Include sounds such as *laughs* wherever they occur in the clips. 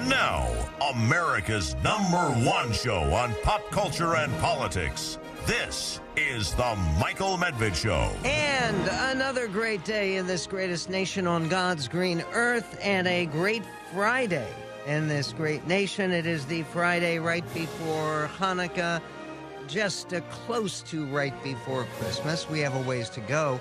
And now, America's number one show on pop culture and politics. This is The Michael Medved Show. And another great day in this greatest nation on God's green earth, and a great Friday in this great nation. It is the Friday right before Hanukkah, just close to right before Christmas. We have a ways to go.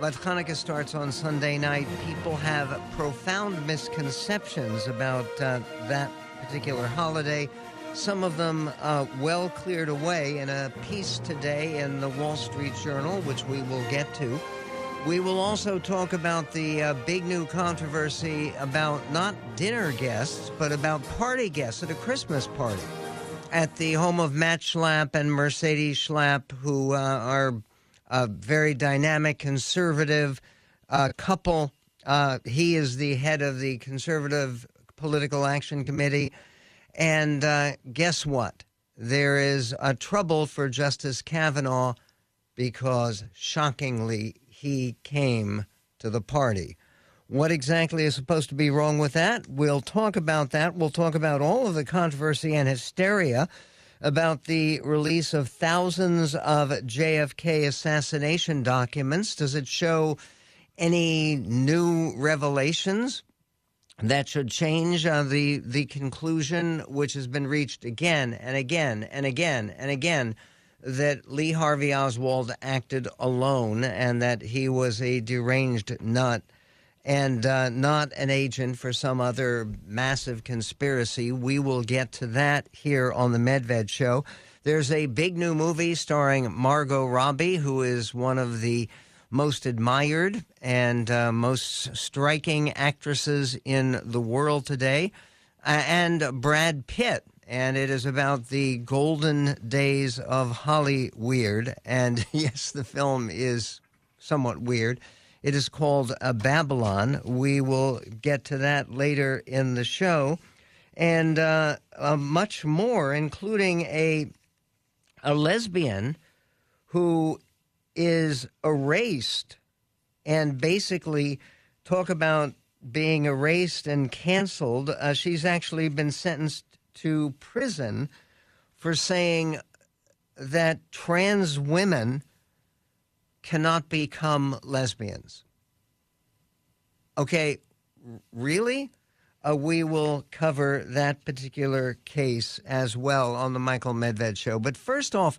But Hanukkah starts on Sunday night. People have profound misconceptions about uh, that particular holiday. Some of them uh, well cleared away in a piece today in the Wall Street Journal, which we will get to. We will also talk about the uh, big new controversy about not dinner guests, but about party guests at a Christmas party at the home of Matt Schlapp and Mercedes Schlapp, who uh, are a very dynamic conservative uh, couple. Uh, he is the head of the Conservative Political Action Committee. And uh, guess what? There is a trouble for Justice Kavanaugh because, shockingly, he came to the party. What exactly is supposed to be wrong with that? We'll talk about that. We'll talk about all of the controversy and hysteria about the release of thousands of JFK assassination documents. Does it show any new revelations that should change uh, the the conclusion, which has been reached again and again and again and again, that Lee Harvey Oswald acted alone and that he was a deranged nut? And uh, not an agent for some other massive conspiracy. We will get to that here on the Medved Show. There's a big new movie starring Margot Robbie, who is one of the most admired and uh, most striking actresses in the world today, uh, and Brad Pitt. And it is about the golden days of Holly Weird. And *laughs* yes, the film is somewhat weird. It is called uh, Babylon. We will get to that later in the show, and uh, uh, much more, including a a lesbian who is erased, and basically talk about being erased and canceled. Uh, she's actually been sentenced to prison for saying that trans women cannot become lesbians. Okay, really? Uh, we will cover that particular case as well on the Michael Medved show. But first off,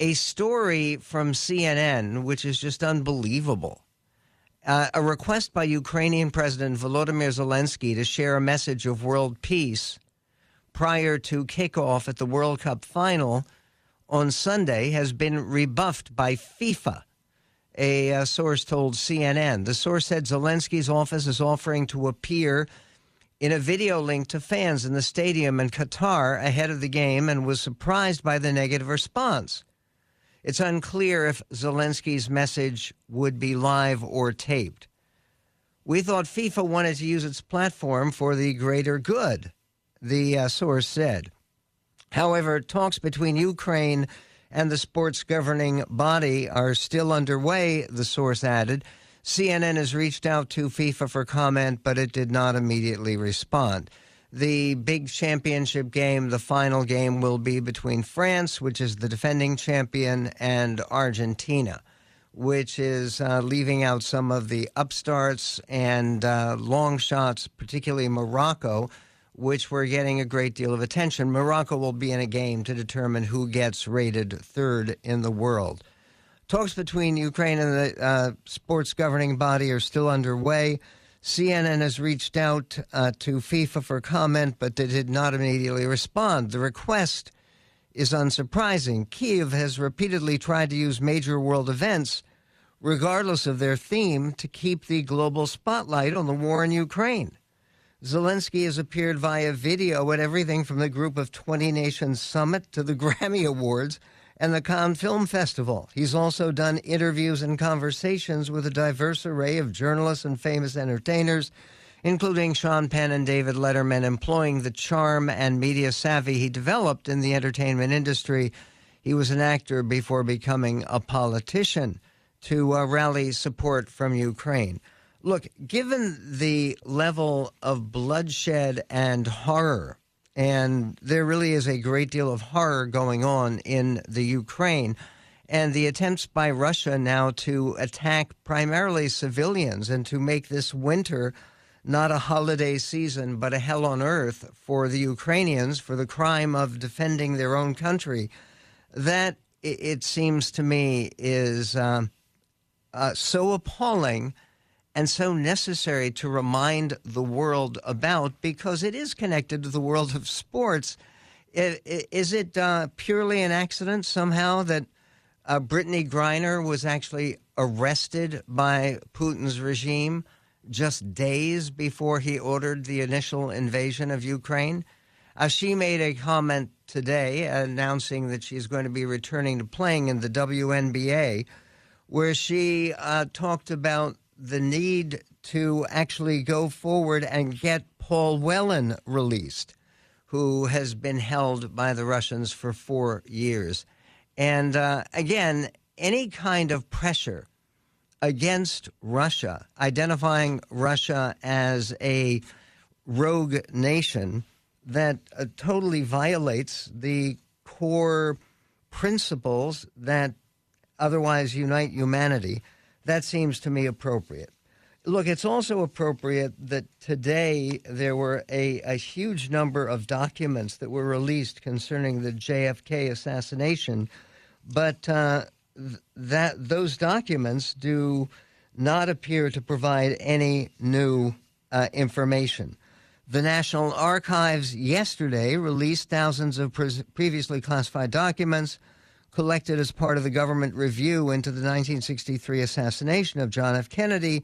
a story from CNN, which is just unbelievable. Uh, a request by Ukrainian President Volodymyr Zelensky to share a message of world peace prior to kickoff at the World Cup final on Sunday has been rebuffed by FIFA a uh, source told CNN. The source said Zelensky's office is offering to appear in a video link to fans in the stadium in Qatar ahead of the game and was surprised by the negative response. It's unclear if Zelensky's message would be live or taped. We thought FIFA wanted to use its platform for the greater good, the uh, source said. However, talks between Ukraine and the sports governing body are still underway, the source added. CNN has reached out to FIFA for comment, but it did not immediately respond. The big championship game, the final game, will be between France, which is the defending champion, and Argentina, which is uh, leaving out some of the upstarts and uh, long shots, particularly Morocco which were getting a great deal of attention. Morocco will be in a game to determine who gets rated third in the world. Talks between Ukraine and the uh, sports governing body are still underway. CNN has reached out uh, to FIFA for comment, but they did not immediately respond. The request is unsurprising. Kiev has repeatedly tried to use major world events, regardless of their theme, to keep the global spotlight on the war in Ukraine. Zelensky has appeared via video at everything from the Group of 20 Nations Summit to the *laughs* Grammy Awards and the Cannes Film Festival. He's also done interviews and conversations with a diverse array of journalists and famous entertainers, including Sean Penn and David Letterman, employing the charm and media savvy he developed in the entertainment industry. He was an actor before becoming a politician to uh, rally support from Ukraine. Look, given the level of bloodshed and horror, and there really is a great deal of horror going on in the Ukraine, and the attempts by Russia now to attack primarily civilians and to make this winter not a holiday season, but a hell on earth for the Ukrainians for the crime of defending their own country. That, it seems to me, is um, uh, so appalling and so necessary to remind the world about because it is connected to the world of sports. Is it uh, purely an accident somehow that uh, Brittney Griner was actually arrested by Putin's regime? just days before he ordered the initial invasion of Ukraine. Uh, she made a comment today announcing that she's going to be returning to playing in the WNBA, where she uh, talked about the need to actually go forward and get Paul Whelan released, who has been held by the Russians for four years. And uh, again, any kind of pressure against Russia, identifying Russia as a rogue nation that uh, totally violates the core principles that otherwise unite humanity. That seems to me appropriate. Look, it's also appropriate that today there were a, a huge number of documents that were released concerning the JFK assassination, but uh, that those documents do not appear to provide any new uh, information. The National Archives yesterday released thousands of pre- previously classified documents collected as part of the government review into the 1963 assassination of John F. Kennedy.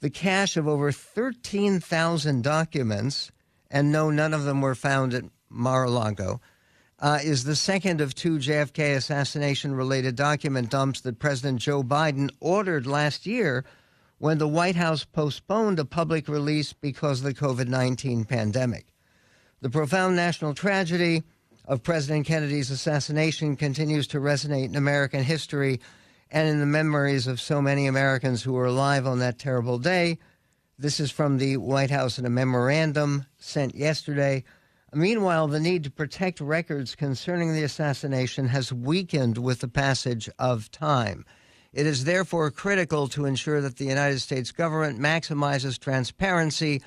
The cache of over 13,000 documents, and no, none of them were found at Mar a Lago uh, is the second of two JFK assassination related document dumps that President Joe Biden ordered last year when the White House postponed a public release because of the COVID 19 pandemic. The profound national tragedy of President Kennedy's assassination continues to resonate in American history and in the memories of so many Americans who were alive on that terrible day. This is from the White House in a memorandum sent yesterday. Meanwhile, the need to protect records concerning the assassination has weakened with the passage of time. It is therefore critical to ensure that the United States government maximizes transparency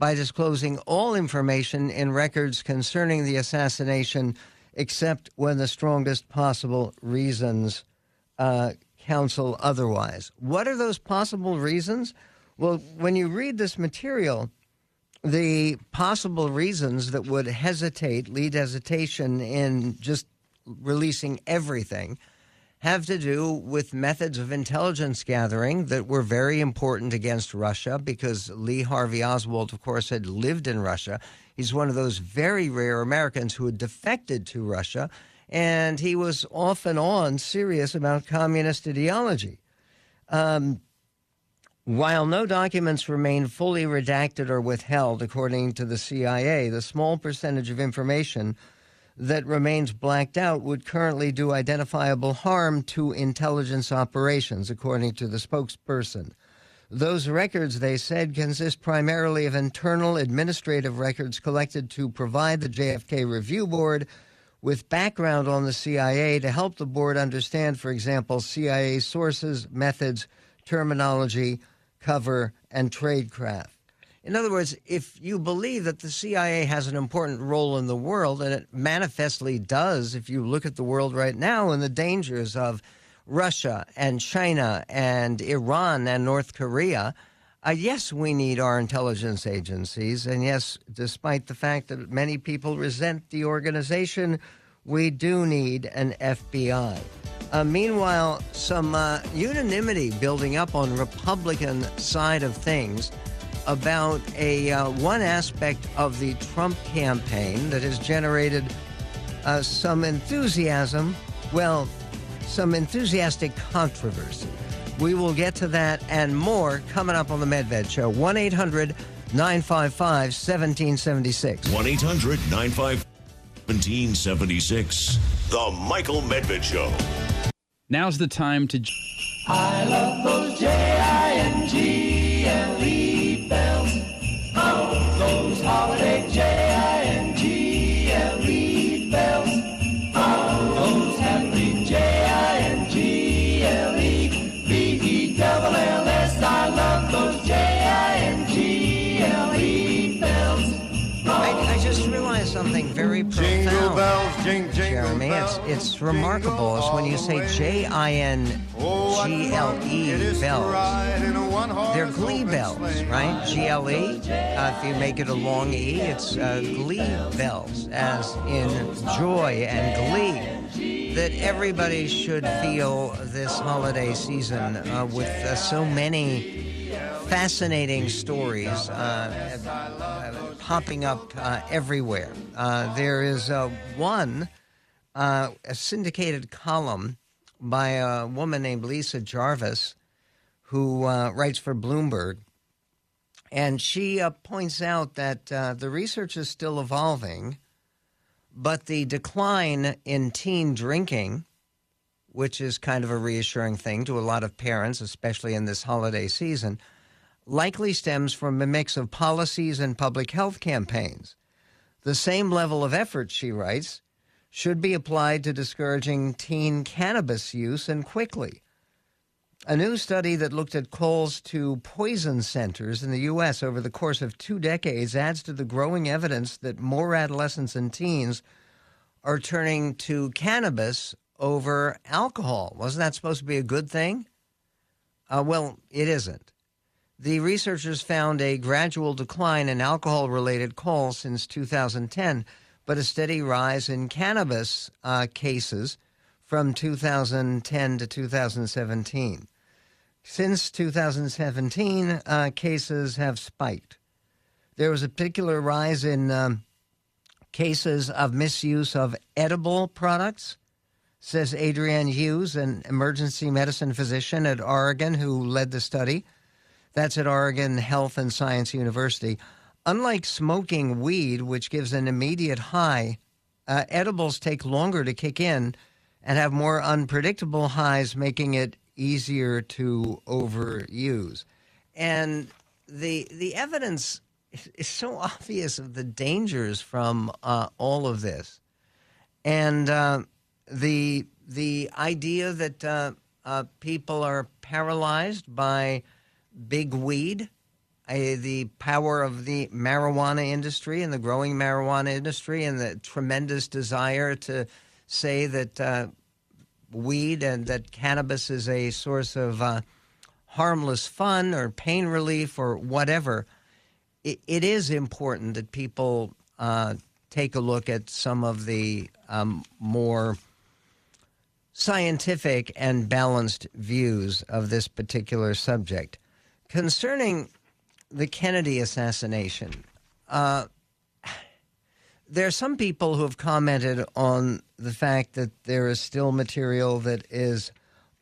by disclosing all information in records concerning the assassination, except when the strongest possible reasons uh, counsel otherwise. What are those possible reasons? Well, when you read this material, the possible reasons that would hesitate, lead hesitation in just releasing everything, have to do with methods of intelligence gathering that were very important against Russia because Lee Harvey Oswald, of course, had lived in Russia. He's one of those very rare Americans who had defected to Russia, and he was off and on serious about communist ideology. Um, while no documents remain fully redacted or withheld, according to the CIA, the small percentage of information that remains blacked out would currently do identifiable harm to intelligence operations, according to the spokesperson. Those records, they said, consist primarily of internal administrative records collected to provide the JFK Review Board with background on the CIA to help the board understand, for example, CIA sources, methods, terminology, cover, and tradecraft. In other words, if you believe that the CIA has an important role in the world, and it manifestly does if you look at the world right now and the dangers of Russia and China and Iran and North Korea, uh, yes, we need our intelligence agencies. And yes, despite the fact that many people resent the organization, we do need an FBI. Uh, meanwhile, some uh, unanimity building up on Republican side of things about a uh, one aspect of the Trump campaign that has generated uh, some enthusiasm. Well, some enthusiastic controversy. We will get to that and more coming up on the Medved Show. 1 800 955 1776. 1 800 955 1776. The Michael Medved Show. Now's the time to. I love those J I N G Jeremy. It's it's remarkable. It's when you say J I N G L E bells. They're glee bells, right? G L E. Uh, if you make it a long E, it's uh, glee bells, as in joy and glee. That everybody should feel this holiday season uh, with uh, so many fascinating stories uh, popping up uh, everywhere. Uh, there is one uh, a syndicated column by a woman named Lisa Jarvis, who uh, writes for Bloomberg. And she uh, points out that uh, the research is still evolving, but the decline in teen drinking, which is kind of a reassuring thing to a lot of parents, especially in this holiday season, likely stems from a mix of policies and public health campaigns. The same level of effort, she writes, should be applied to discouraging teen cannabis use and quickly. A new study that looked at calls to poison centers in the U.S. over the course of two decades adds to the growing evidence that more adolescents and teens are turning to cannabis over alcohol. Wasn't that supposed to be a good thing? Uh, well, it isn't. The researchers found a gradual decline in alcohol related calls since 2010 but a steady rise in cannabis uh, cases from 2010 to 2017. Since 2017, uh, cases have spiked. There was a particular rise in um, cases of misuse of edible products, says Adrienne Hughes, an emergency medicine physician at Oregon who led the study. That's at Oregon Health and Science University. Unlike smoking weed, which gives an immediate high, uh, edibles take longer to kick in and have more unpredictable highs, making it easier to overuse. And the the evidence is so *laughs* obvious of the dangers from uh, all of this, and uh, the the idea that uh, uh people are paralyzed by big weed the power of the marijuana industry and the growing marijuana industry and the tremendous desire to say that uh, weed and that cannabis is a source of uh, harmless fun or pain relief or whatever, it, it is important that people uh, take a look at some of the um, more scientific and balanced views of this particular subject. Concerning the Kennedy assassination, uh, there are some people who have commented on the fact that there is still material that is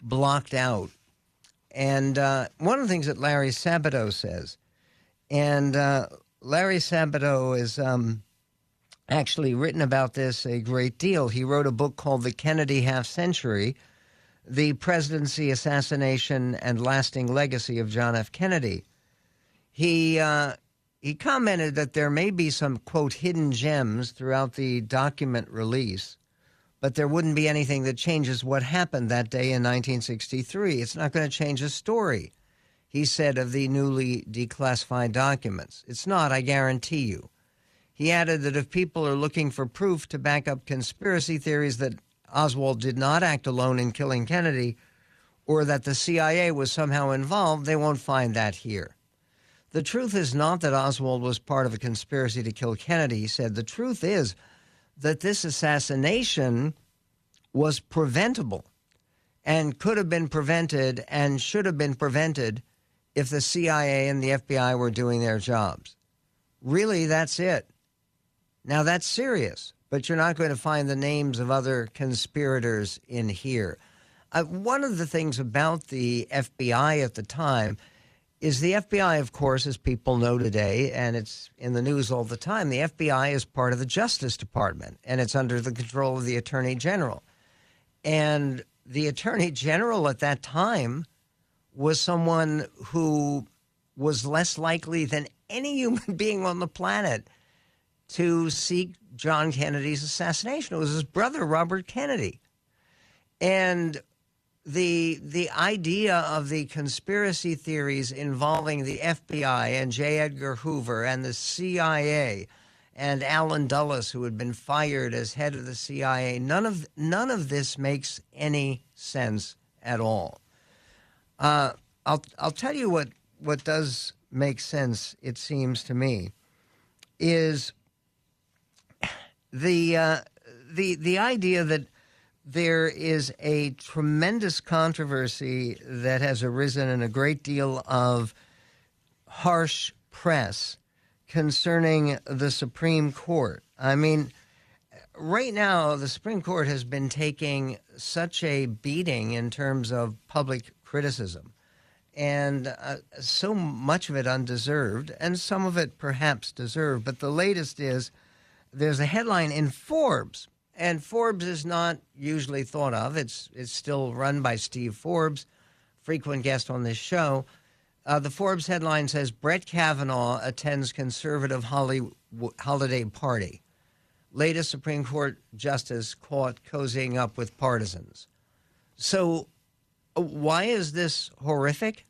blocked out. And uh, one of the things that Larry Sabato says, and uh, Larry Sabato is um, actually written about this a great deal. He wrote a book called The Kennedy Half Century The Presidency, Assassination, and Lasting Legacy of John F. Kennedy. He uh, he commented that there may be some quote hidden gems throughout the document release, but there wouldn't be anything that changes what happened that day in 1963. It's not going to change the story, he said of the newly declassified documents. It's not, I guarantee you. He added that if people are looking for proof to back up conspiracy theories that Oswald did not act alone in killing Kennedy or that the CIA was somehow involved, they won't find that here. The truth is not that Oswald was part of a conspiracy to kill Kennedy. He said the truth is that this assassination was preventable and could have been prevented and should have been prevented if the CIA and the FBI were doing their jobs. Really, that's it. Now, that's serious, but you're not going to find the names of other conspirators in here. Uh, one of the things about the FBI at the time is the FBI, of course, as people know today, and it's in the news all the time, the FBI is part of the Justice Department and it's under the control of the Attorney General. And the Attorney General at that time was someone who was less likely than any *laughs* human being on the planet to seek John Kennedy's assassination. It was his brother, Robert Kennedy. And the the idea of the conspiracy theories involving the FBI and J. Edgar Hoover and the CIA and Allen Dulles, who had been fired as head of the CIA, none of none of this makes any sense at all. Uh, I'll I'll tell you what what does make sense. It seems to me is the uh, the the idea that there is a tremendous controversy that has arisen and a great deal of harsh press concerning the Supreme Court. I mean, right now, the Supreme Court has been taking such a beating in terms of public criticism, and uh, so much of it undeserved, and some of it perhaps deserved. But the latest is there's a headline in Forbes and Forbes is not usually thought of. It's it's still run by Steve Forbes, frequent guest on this show. Uh, the Forbes headline says Brett Kavanaugh attends conservative Holly, holiday party. Latest Supreme Court justice caught cozying up with partisans. So, uh, why is this horrific?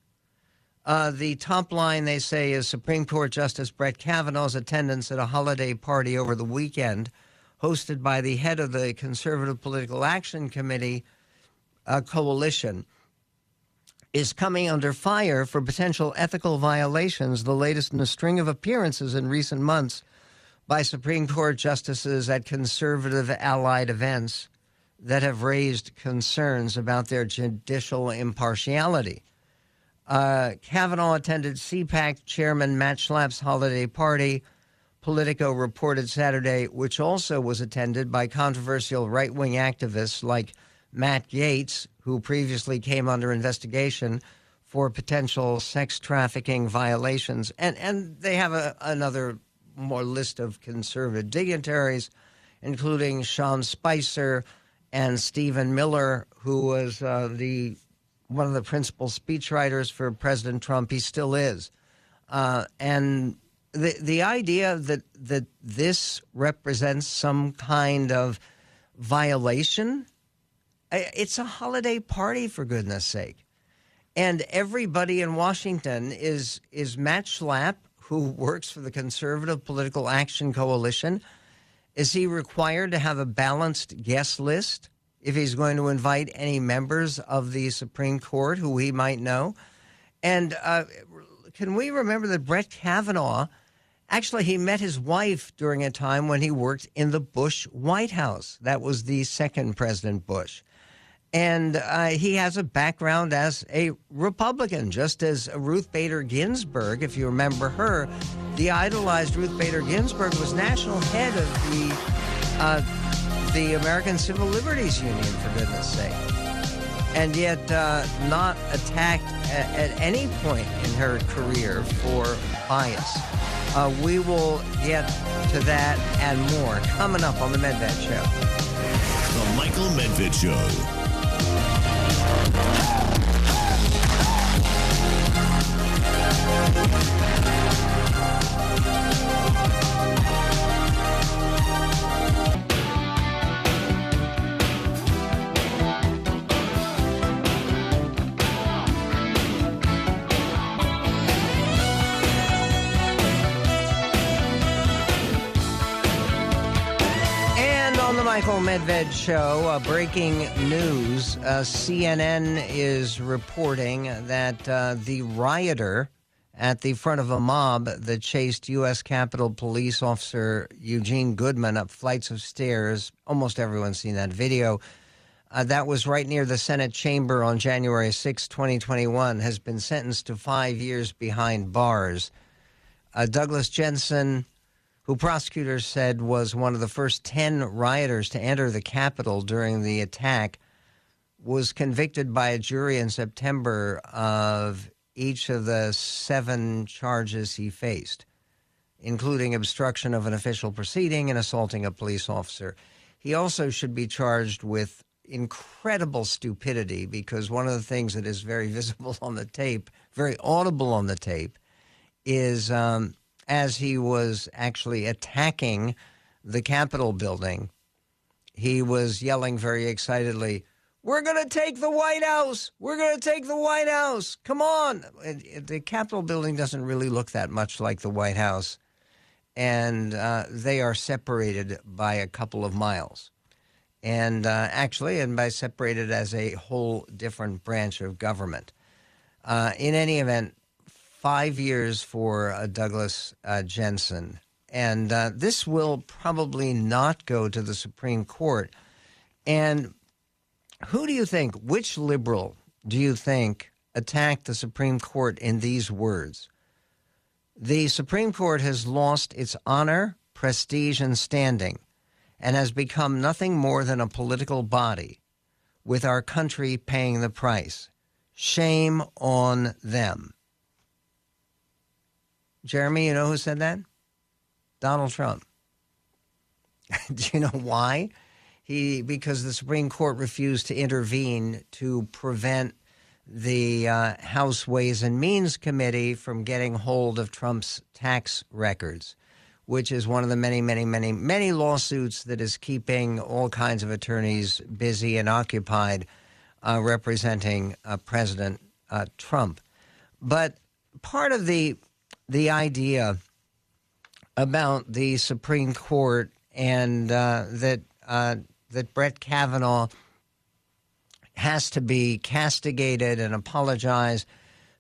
Uh, the top line they say is Supreme Court Justice Brett Kavanaugh's attendance at a holiday party over the weekend hosted by the head of the Conservative Political Action Committee uh, coalition, is coming under fire for potential ethical violations, the latest in a string of appearances in recent months by Supreme Court justices at conservative allied events that have raised concerns about their judicial impartiality. Uh, Kavanaugh attended CPAC Chairman Matt Schlapp's holiday party Politico reported Saturday, which also was attended by controversial right wing activists like Matt Gaetz, who previously came under investigation for potential sex trafficking violations. And, and they have a, another more list of conservative dignitaries, including Sean Spicer and Stephen Miller, who was uh, the one of the principal speechwriters for President Trump. He still is. Uh, and the the idea that that this represents some kind of violation it's a holiday party for goodness sake and everybody in washington is is matt schlapp who works for the conservative political action coalition is he required to have a balanced guest list if he's going to invite any members of the supreme court who he might know and uh, can we remember that brett kavanaugh Actually, he met his wife during a time when he worked in the Bush White House. That was the second President Bush. And uh, he has a background as a Republican, just as Ruth Bader Ginsburg, if you remember her, the idolized Ruth Bader Ginsburg was national head of the uh, the American Civil Liberties Union, for goodness sake, and yet uh, not attacked at, at any point in her career for bias. Uh, we will get to that and more coming up on The Medved Show. The Michael Medved Show. Michael Medved Show. Uh, breaking news. Uh, CNN is reporting that uh, the rioter at the front of a mob that chased U.S. Capitol Police Officer Eugene Goodman up flights of stairs, almost everyone's seen that video. Uh, that was right near the Senate chamber on January 6, 2021, has been sentenced to five years behind bars. Uh, Douglas Jensen who prosecutors said was one of the first 10 rioters to enter the Capitol during the attack, was convicted by a jury in September of each of the seven charges he faced, including obstruction of an official proceeding and assaulting a police officer. He also should be charged with incredible stupidity because one of the things that is very *laughs* visible on the tape, very audible on the tape, is um, as he was actually attacking the Capitol building, he was yelling very excitedly, We're going to take the White House! We're going to take the White House! Come on! The Capitol building doesn't really look that much like the White House, and uh, they are separated by a couple of miles. And uh, actually, and by separated as a whole different branch of government. Uh, in any event, five years for uh, Douglas uh, Jensen. And uh, this will probably not go to the Supreme Court. And who do you think, which liberal do you think attacked the Supreme Court in these words? The Supreme Court has lost its honor, prestige, and standing and has become nothing more than a political body, with our country paying the price. Shame on them. Jeremy, you know who said that? Donald Trump. *laughs* Do you know why? He because the Supreme Court refused to intervene to prevent the uh, House Ways and Means Committee from getting hold of Trump's tax records, which is one of the many, many, many, many lawsuits that is keeping all kinds of attorneys busy and occupied uh, representing uh, President uh, Trump. But part of the the idea about the Supreme Court and uh, that uh, that Brett Kavanaugh has to be castigated and apologize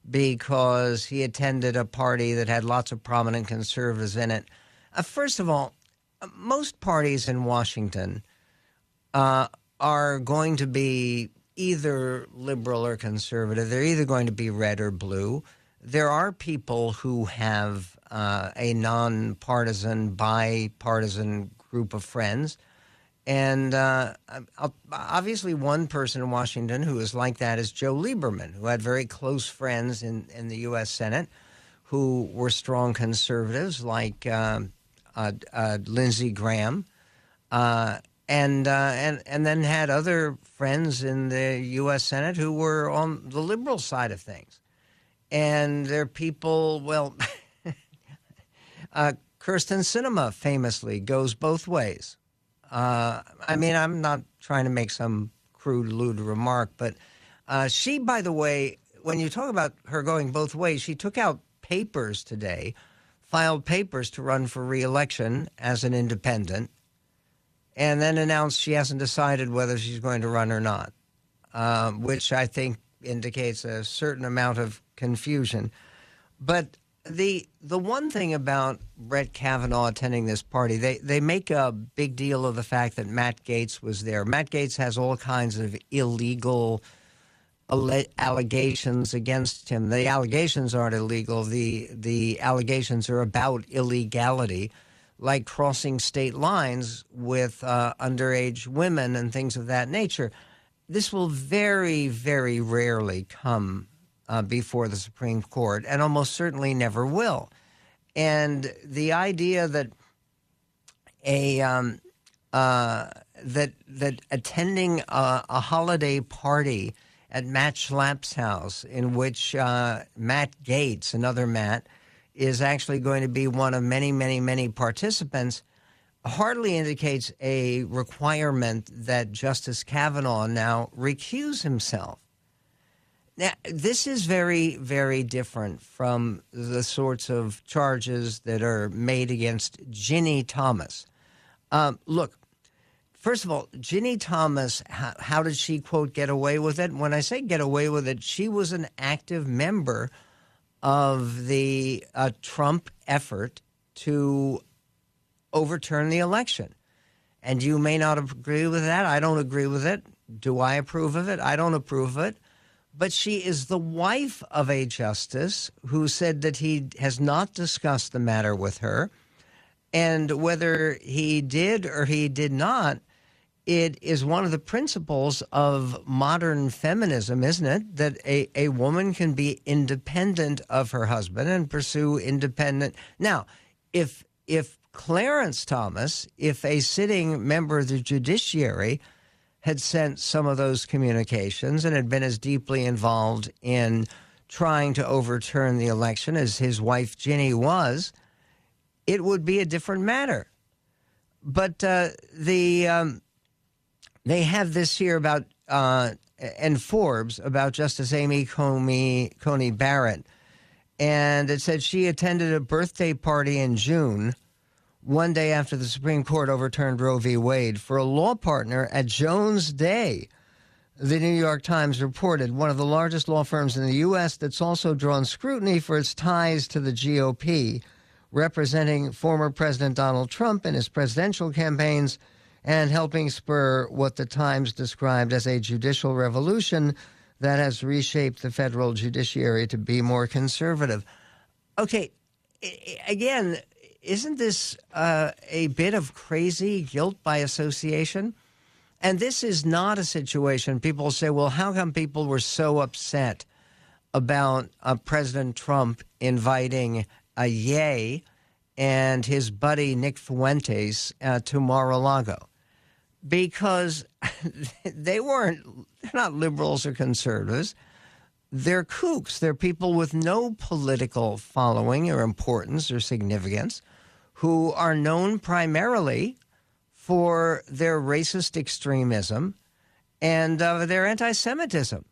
because he attended a party that had lots of prominent conservatives in it. Uh, first of all, most parties in Washington uh, are going to be either liberal or conservative. They're either going to be red or blue there are people who have uh, a nonpartisan, bipartisan group of friends. And uh, obviously, one person in Washington who is like that is Joe Lieberman, who had very close friends in, in the U.S. Senate who were strong conservatives, like um, uh, uh, Lindsey Graham, uh, and uh, and and then had other friends in the U.S. Senate who were on the liberal side of things and there are people. Well, *laughs* uh, Kyrsten Sinema famously goes both ways. Uh, I mean, I'm not trying to make some crude, lewd remark, but uh, she, by the way, when you talk about her going both ways, she took out papers today, filed papers to run for reelection as an independent, and then announced she hasn't decided whether she's going to run or not, um, which I think indicates a certain amount of confusion. But the the one thing about Brett Kavanaugh attending this party, they they make a big deal of the fact that Matt Gaetz was there. Matt Gaetz has all kinds of illegal allegations against him. The allegations aren't illegal. The the allegations are about illegality, like crossing state lines with uh, underage women and things of that nature. This will very, very rarely come uh, before the Supreme Court, and almost certainly never will. And the idea that a um, uh, that that attending a, a, holiday party at Matt Schlapp's house, in which uh, Matt Gaetz, another Matt, is actually going to be one of many, many, many participants, hardly indicates a requirement that Justice Kavanaugh now recuse himself. Now, this is very, very different from the sorts of charges that are made against Ginni Thomas. Um, look, first of all, Ginni Thomas, how, how, did she, quote, get away with it? When I say get away with it, she was an active member of the uh, Trump effort to overturn the election. And you may not agree with that. I don't agree with it. Do I approve of it? I don't approve of it but she is the wife of a justice who said that he has not discussed the matter with her. And whether he did or he did not, it is one of the principles of modern feminism, isn't it? That a, a woman can be independent of her husband and pursue independent. Now, if if Clarence Thomas, if a sitting member of the judiciary had sent some of those communications and had been as deeply involved in trying to overturn the election, as his wife Ginni was, it would be a different matter. But uh, the um, they have this here about uh, and Forbes about Justice Amy Coney, Coney Barrett, and it said she attended a birthday party in June, one day after the Supreme Court overturned Roe v. Wade, for a law partner at Jones Day the New York Times reported, one of the largest law firms in the U.S. that's also drawn scrutiny for its ties to the GOP, representing former President Donald Trump in his presidential campaigns and helping spur what the Times described as a judicial revolution that has reshaped the federal judiciary to be more conservative. Okay, again, isn't this uh, a bit of crazy guilt by association? And this is not a situation people say, well, how come people were so upset about uh, President Trump inviting a Ye and his buddy Nick Fuentes uh, to Mar a Lago? Because *laughs* they weren't, they're not liberals or conservatives. They're kooks. They're people with no political following or importance or significance who are known primarily for their racist extremism and uh, their anti Semitism.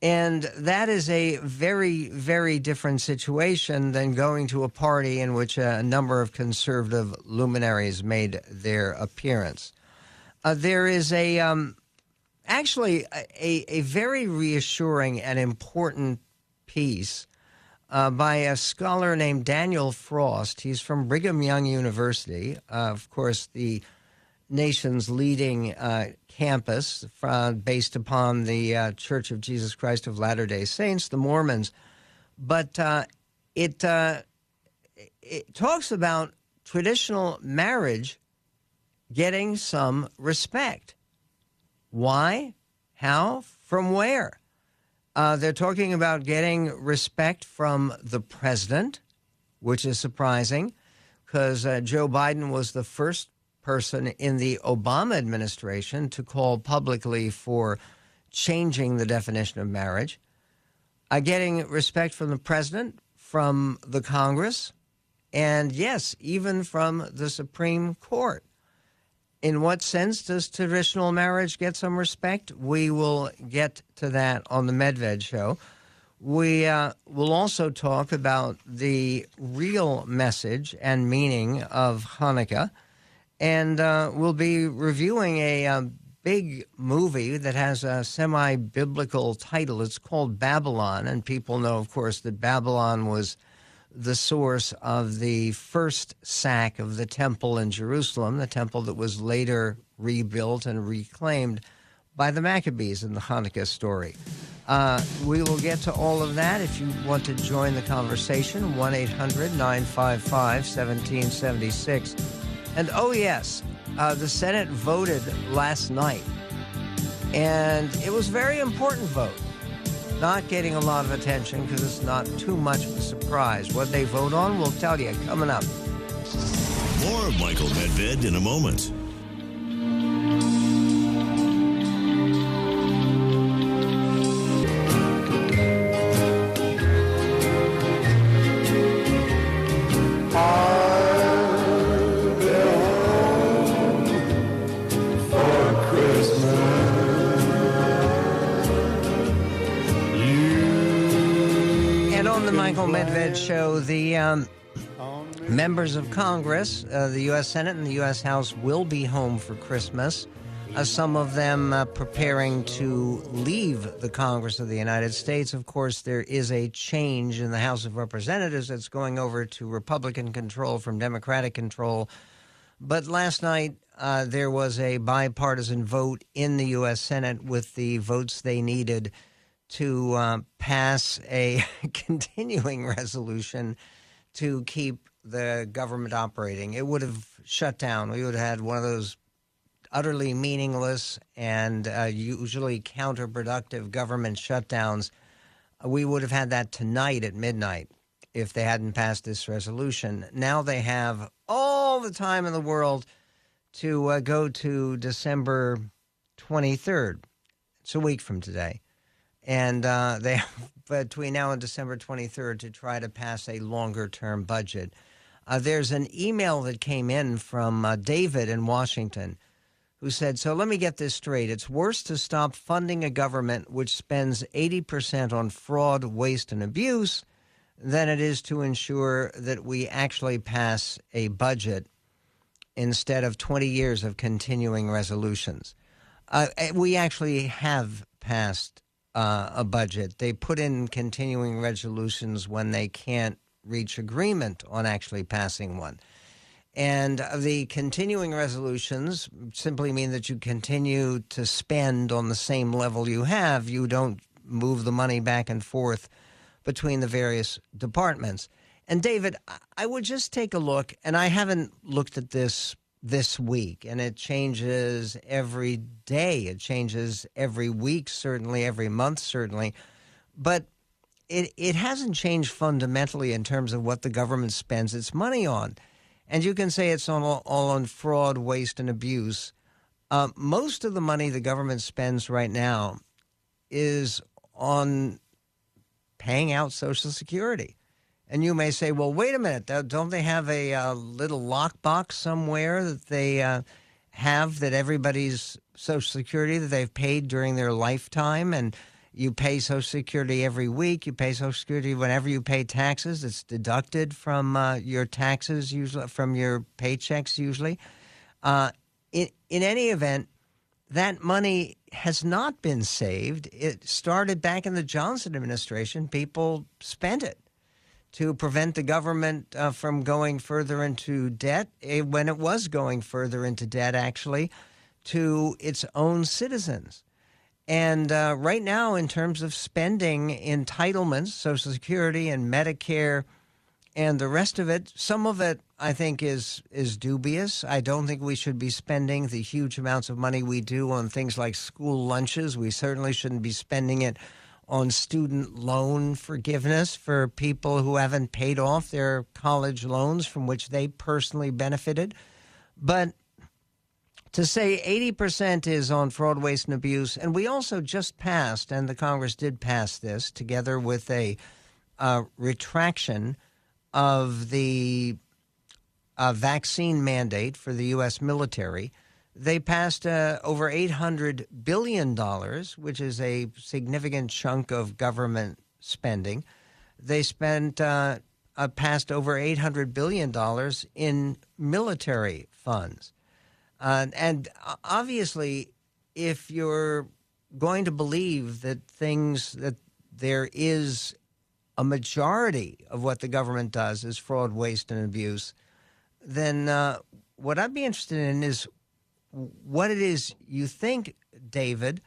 And that is a very, very different situation than going to a party in which a number of conservative luminaries made their appearance. Uh, there is a um, actually a, a very reassuring and important piece uh, by a scholar named Daniel Frost. He's from Brigham Young University. Uh, of course, the nation's leading uh, campus based upon the uh, Church of Jesus Christ of Latter day Saints, the Mormons. But uh, it, uh, it talks about traditional marriage getting some respect. Why? How? From where? Uh, they're talking about getting respect from the president, which is surprising because Joe Biden was the first person in the Obama administration to call publicly for changing the definition of marriage, uh, getting respect from the president, from the Congress, and yes, even from the Supreme Court. In what sense does traditional marriage get some respect? We will get to that on the Medved show. We uh, will also talk about the real message and meaning of Hanukkah and uh, we'll be reviewing a, a, um, big movie that has a semi biblical title. It's called Babylon, and people know, of course, that Babylon was the source of the first sack of the temple in Jerusalem, the temple that was later rebuilt and reclaimed by the Maccabees in the Hanukkah story. Uh, we will get to all of that if you want to join the conversation. 1 800 955 1776. And oh, yes, uh, the Senate voted last night. And it was a very important vote. Not getting a lot of attention because it's not too much of a surprise. What they vote on, we'll tell you coming up. More of Michael Medved in a moment. Show, the um, members of Congress, uh, the U.S. Senate and the U.S. House, will be home for Christmas. Uh, some of them uh, preparing to leave the Congress of the United States. Of course, there is a change in the House of Representatives that's going over to Republican control from Democratic control. But last night, uh, there was a bipartisan vote in the U.S. Senate with the votes they needed to uh, pass a *laughs* continuing resolution to keep the government operating. It would have shut down. We would have had one of those utterly meaningless and uh, usually counterproductive government shutdowns. We would have had that tonight at midnight if they hadn't passed this resolution. Now they have all the time in the world to uh, go to December 23rd. It's a week from today and uh, *laughs* they have between now and December 23rd to try to pass a longer term budget. Uh, there's an email that came in from uh, David in Washington who said, So let me get this straight. It's worse to stop funding a government which spends 80% on fraud, waste, and abuse than it is to ensure that we actually pass a budget instead of 20 years of continuing resolutions. Uh, eh, we actually have passed uh, a budget. They put in continuing resolutions when they can't reach agreement on actually passing one. And the continuing resolutions simply mean that you continue to spend on the same level you have. You don't move the money back and forth between the various departments. And David, I would just take a look, and I haven't looked at this this week, and it changes every day. It changes every week, certainly, every month, certainly. But it, it hasn't changed fundamentally in terms of what the government spends its money on. And you can say it's on, all, all on fraud, waste, and abuse. Uh, most of the money the government spends right now is on paying out Social Security. And you may say, well, wait a minute, don't they have a uh, little lockbox somewhere that they uh, have that everybody's Social Security that they've paid during their lifetime? And you pay Social Security every week. You pay Social Security whenever you pay taxes. It's deducted from uh, your taxes, usually from your paychecks, usually. Uh, in, in any event, that money has not been saved. It started back in the Johnson administration. People spent it to prevent the government uh, from going further into debt eh, when it was going further into debt, actually, to its own citizens. And uh, right now, in terms of spending entitlements, Social Security and Medicare and the rest of it, some of it I think is is dubious. I don't think we should be spending the huge amounts of money we do on things like school lunches. We certainly shouldn't be spending it on student loan forgiveness for people who haven't paid off their college loans from which they personally benefited. But to say 80% is on fraud, waste, and abuse, and we also just passed, and the Congress did pass this together with a uh, retraction of the uh, vaccine mandate for the U.S. military. They passed uh, over $800 billion, which is a significant chunk of government spending. They spent uh, uh passed over $800 billion in military funds. Uh, and obviously, if you're going to believe that things that there is a majority of what the government does is fraud, waste, and abuse, then uh, what I'd be interested in is what it is you think, David,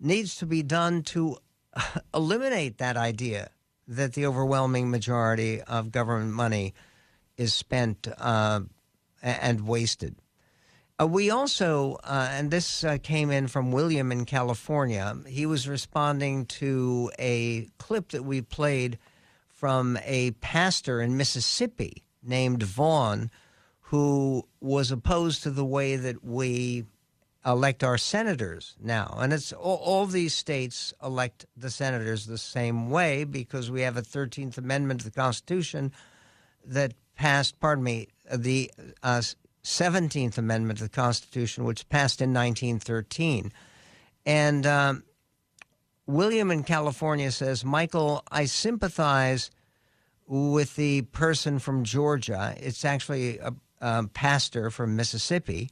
needs to be done to *laughs* eliminate that idea that the overwhelming majority of government money is spent uh, and wasted. Uh, we also, uh, and this uh, came in from William in California, he was responding to a clip that we played from a pastor in Mississippi named Vaughn, who was opposed to the way that we elect our senators now. And it's all, all, these states elect the senators the same way because we have a 13th Amendment to the Constitution that passed, pardon me, the uh, 17th Amendment to the Constitution, which passed in 1913. And um, William in California says, Michael, I sympathize with the person from Georgia. It's actually a, a pastor from Mississippi.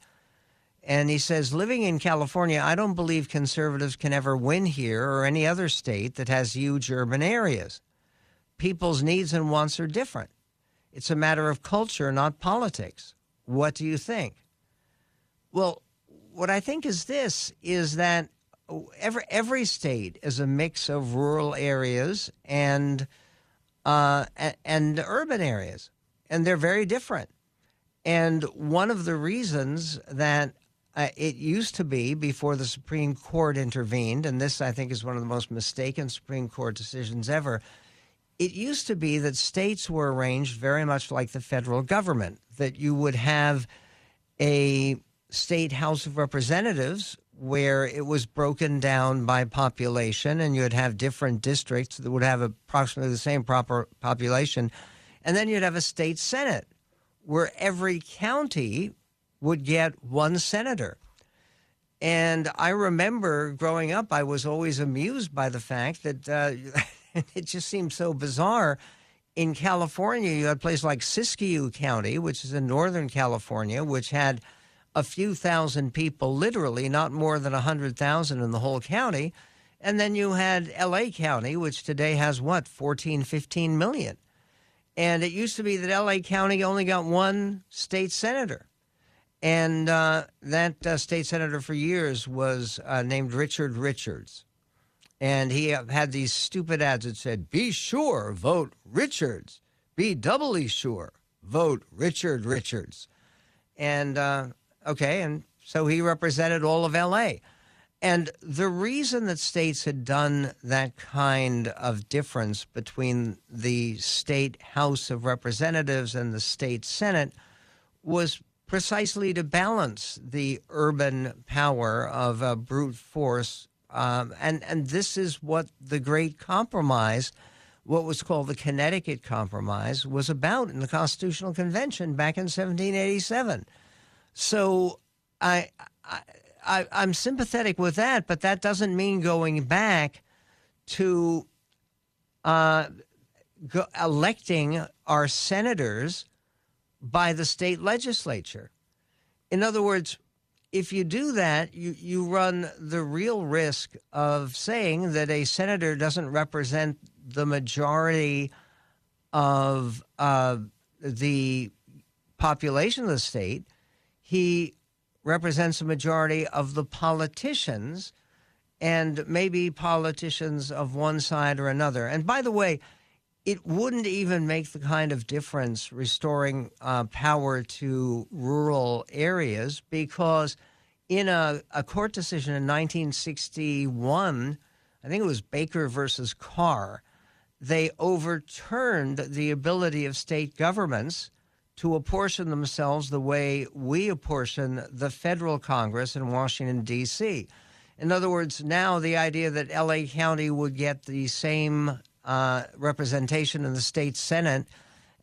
And he says, living in California, I don't believe conservatives can ever win here or any other state that has huge urban areas. People's needs and wants are different. It's a matter of culture, not politics. What do you think? Well, what I think is this is that every every state is a mix of rural areas and uh, and urban areas, and they're very different. And one of the reasons that uh, it used to be before the Supreme Court intervened, and this I think is one of the most mistaken Supreme Court decisions ever. It used to be that states were arranged very much like the federal government, that you would have a state House of Representatives where it was broken down by population, and you'd have different districts that would have approximately the same proper population, and then you'd have a state senate where every county would get one senator. And I remember growing up, I was always amused by the fact that uh, *laughs* it just seemed so bizarre. In California, you had a place like Siskiyou County, which is in Northern California, which had a few thousand people, literally not more than 100,000 in the whole county. And then you had LA County, which today has what, 14, 15 million. And it used to be that LA County only got one state senator. And uh, that uh, state senator for years was uh, named Richard Richards. And he had these stupid ads that said, Be sure, vote Richards. Be doubly sure, vote Richard Richards. And uh, okay, and so he represented all of LA. And the reason that states had done that kind of difference between the state House of Representatives and the state Senate was precisely to balance the urban power of a brute force. Um, and, and this is what the Great Compromise, what was called the Connecticut Compromise, was about in the Constitutional Convention back in 1787. So I, I I, am sympathetic with that, but that doesn't mean going back to uh, go, electing our senators by the state legislature. In other words, if you do that, you, you run the real risk of saying that a senator doesn't represent the majority of uh, the population of the state. He represents a majority of the politicians and maybe politicians of one side or another. And by the way, it wouldn't even make the kind of difference restoring uh, power to rural areas because in a, a court decision in 1961, I think it was Baker versus Carr, they overturned the ability of state governments to apportion themselves the way we apportion the federal Congress in Washington, D.C. In other words, now the idea that LA County would get the same uh, representation in the state Senate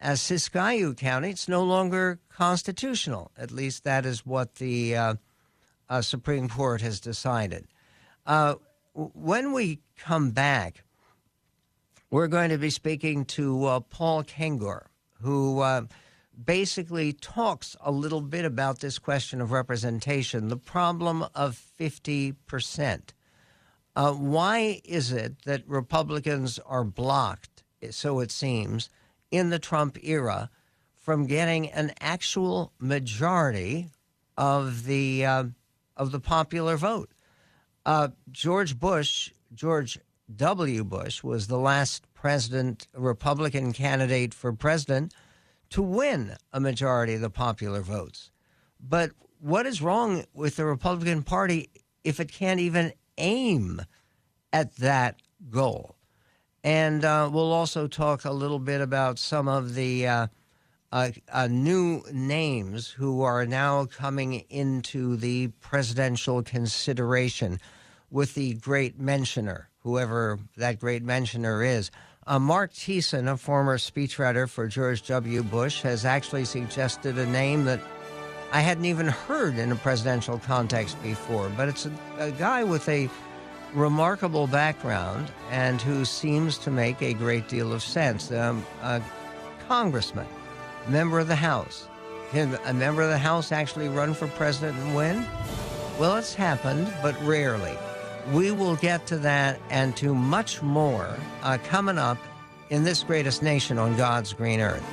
as Siskiyou County, it's no longer constitutional. At least that is what the uh, uh, Supreme Court has decided. Uh, when we come back, we're going to be speaking to uh, Paul Kengor, who uh, basically talks a little bit about this question of representation, the problem of 50%. Uh, why is it that Republicans are blocked, so it seems, in the Trump era from getting an actual majority of the uh, of the popular vote? Uh, George Bush, George W. Bush, was the last president, Republican candidate for president to win a majority of the popular votes. But what is wrong with the Republican Party if it can't even aim at that goal? And uh, we'll also talk a little bit about some of the uh, uh, uh new names who are now coming into the presidential consideration with the great mentioner, whoever that great mentioner is. Uh, Mark Thiessen, a former speechwriter for George W. Bush, has actually suggested a name that I hadn't even heard in a presidential context before, but it's a, a guy with a remarkable background and who seems to make a great deal of sense. Um, a congressman, member of the House. Can a member of the House actually run for president and win? Well, it's happened, but rarely. We will get to that and to much more uh, coming up in this greatest nation on God's green earth.